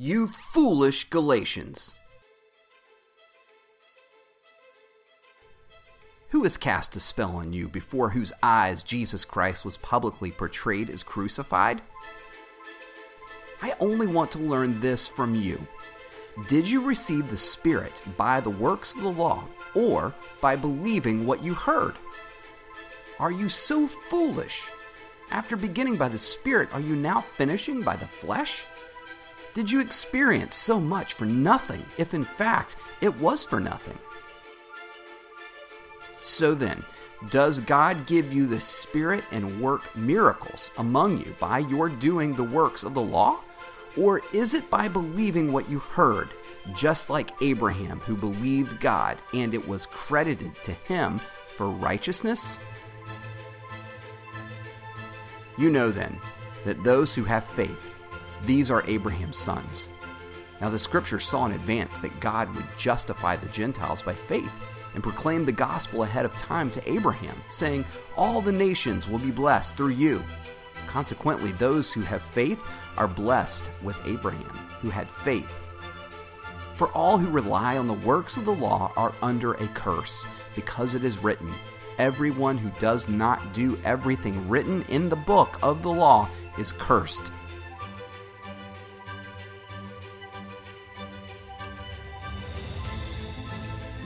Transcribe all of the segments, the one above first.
You foolish Galatians! Who has cast a spell on you before whose eyes Jesus Christ was publicly portrayed as crucified? I only want to learn this from you. Did you receive the Spirit by the works of the law or by believing what you heard? Are you so foolish? After beginning by the Spirit, are you now finishing by the flesh? Did you experience so much for nothing, if in fact it was for nothing? So then, does God give you the Spirit and work miracles among you by your doing the works of the law? Or is it by believing what you heard, just like Abraham, who believed God and it was credited to him for righteousness? You know then that those who have faith, these are Abraham's sons. Now the scripture saw in advance that God would justify the Gentiles by faith and proclaim the gospel ahead of time to Abraham, saying, All the nations will be blessed through you. Consequently, those who have faith are blessed with Abraham, who had faith. For all who rely on the works of the law are under a curse, because it is written, Everyone who does not do everything written in the book of the law is cursed.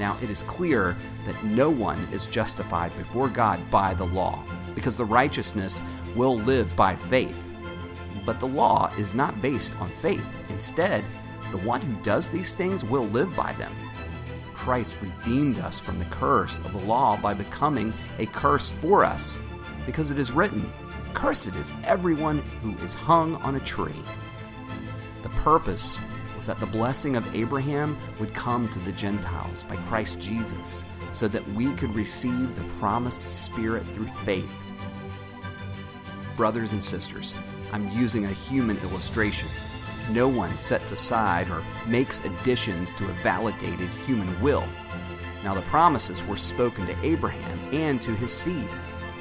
Now it is clear that no one is justified before God by the law, because the righteousness will live by faith. But the law is not based on faith. Instead, the one who does these things will live by them. Christ redeemed us from the curse of the law by becoming a curse for us, because it is written, Cursed is everyone who is hung on a tree. The purpose was that the blessing of Abraham would come to the Gentiles by Christ Jesus, so that we could receive the promised Spirit through faith. Brothers and sisters, I'm using a human illustration no one sets aside or makes additions to a validated human will. Now, the promises were spoken to Abraham and to his seed.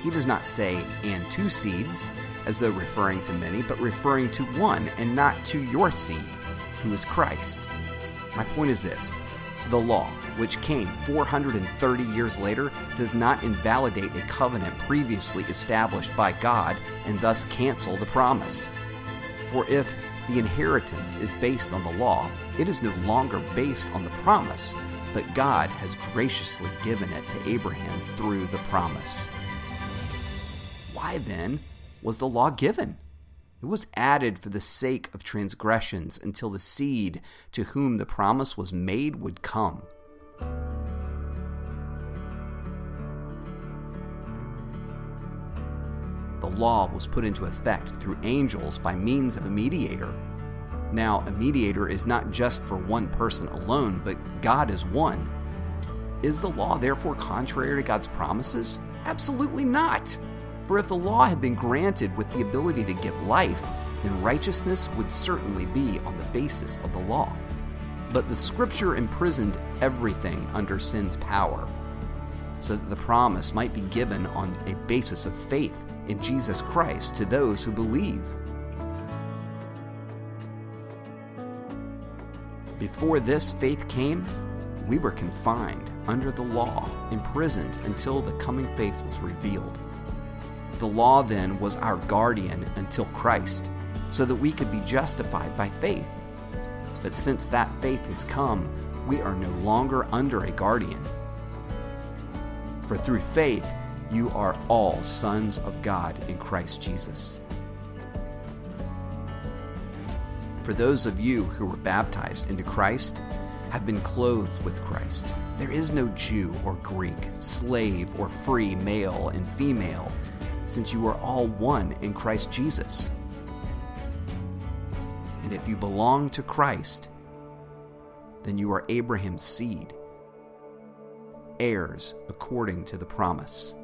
He does not say, and two seeds, as though referring to many, but referring to one and not to your seed, who is Christ. My point is this the law, which came 430 years later, does not invalidate a covenant previously established by God and thus cancel the promise. For if the inheritance is based on the law, it is no longer based on the promise, but God has graciously given it to Abraham through the promise. Why then was the law given? It was added for the sake of transgressions until the seed to whom the promise was made would come. The law was put into effect through angels by means of a mediator. Now, a mediator is not just for one person alone, but God is one. Is the law therefore contrary to God's promises? Absolutely not. For if the law had been granted with the ability to give life, then righteousness would certainly be on the basis of the law. But the scripture imprisoned everything under sin's power, so that the promise might be given on a basis of faith in Jesus Christ to those who believe. Before this faith came, we were confined under the law, imprisoned until the coming faith was revealed. The law then was our guardian until Christ, so that we could be justified by faith. But since that faith has come, we are no longer under a guardian. For through faith, you are all sons of God in Christ Jesus. For those of you who were baptized into Christ, have been clothed with Christ. There is no Jew or Greek, slave or free, male and female, since you are all one in Christ Jesus. And if you belong to Christ, then you are Abraham's seed, heirs according to the promise.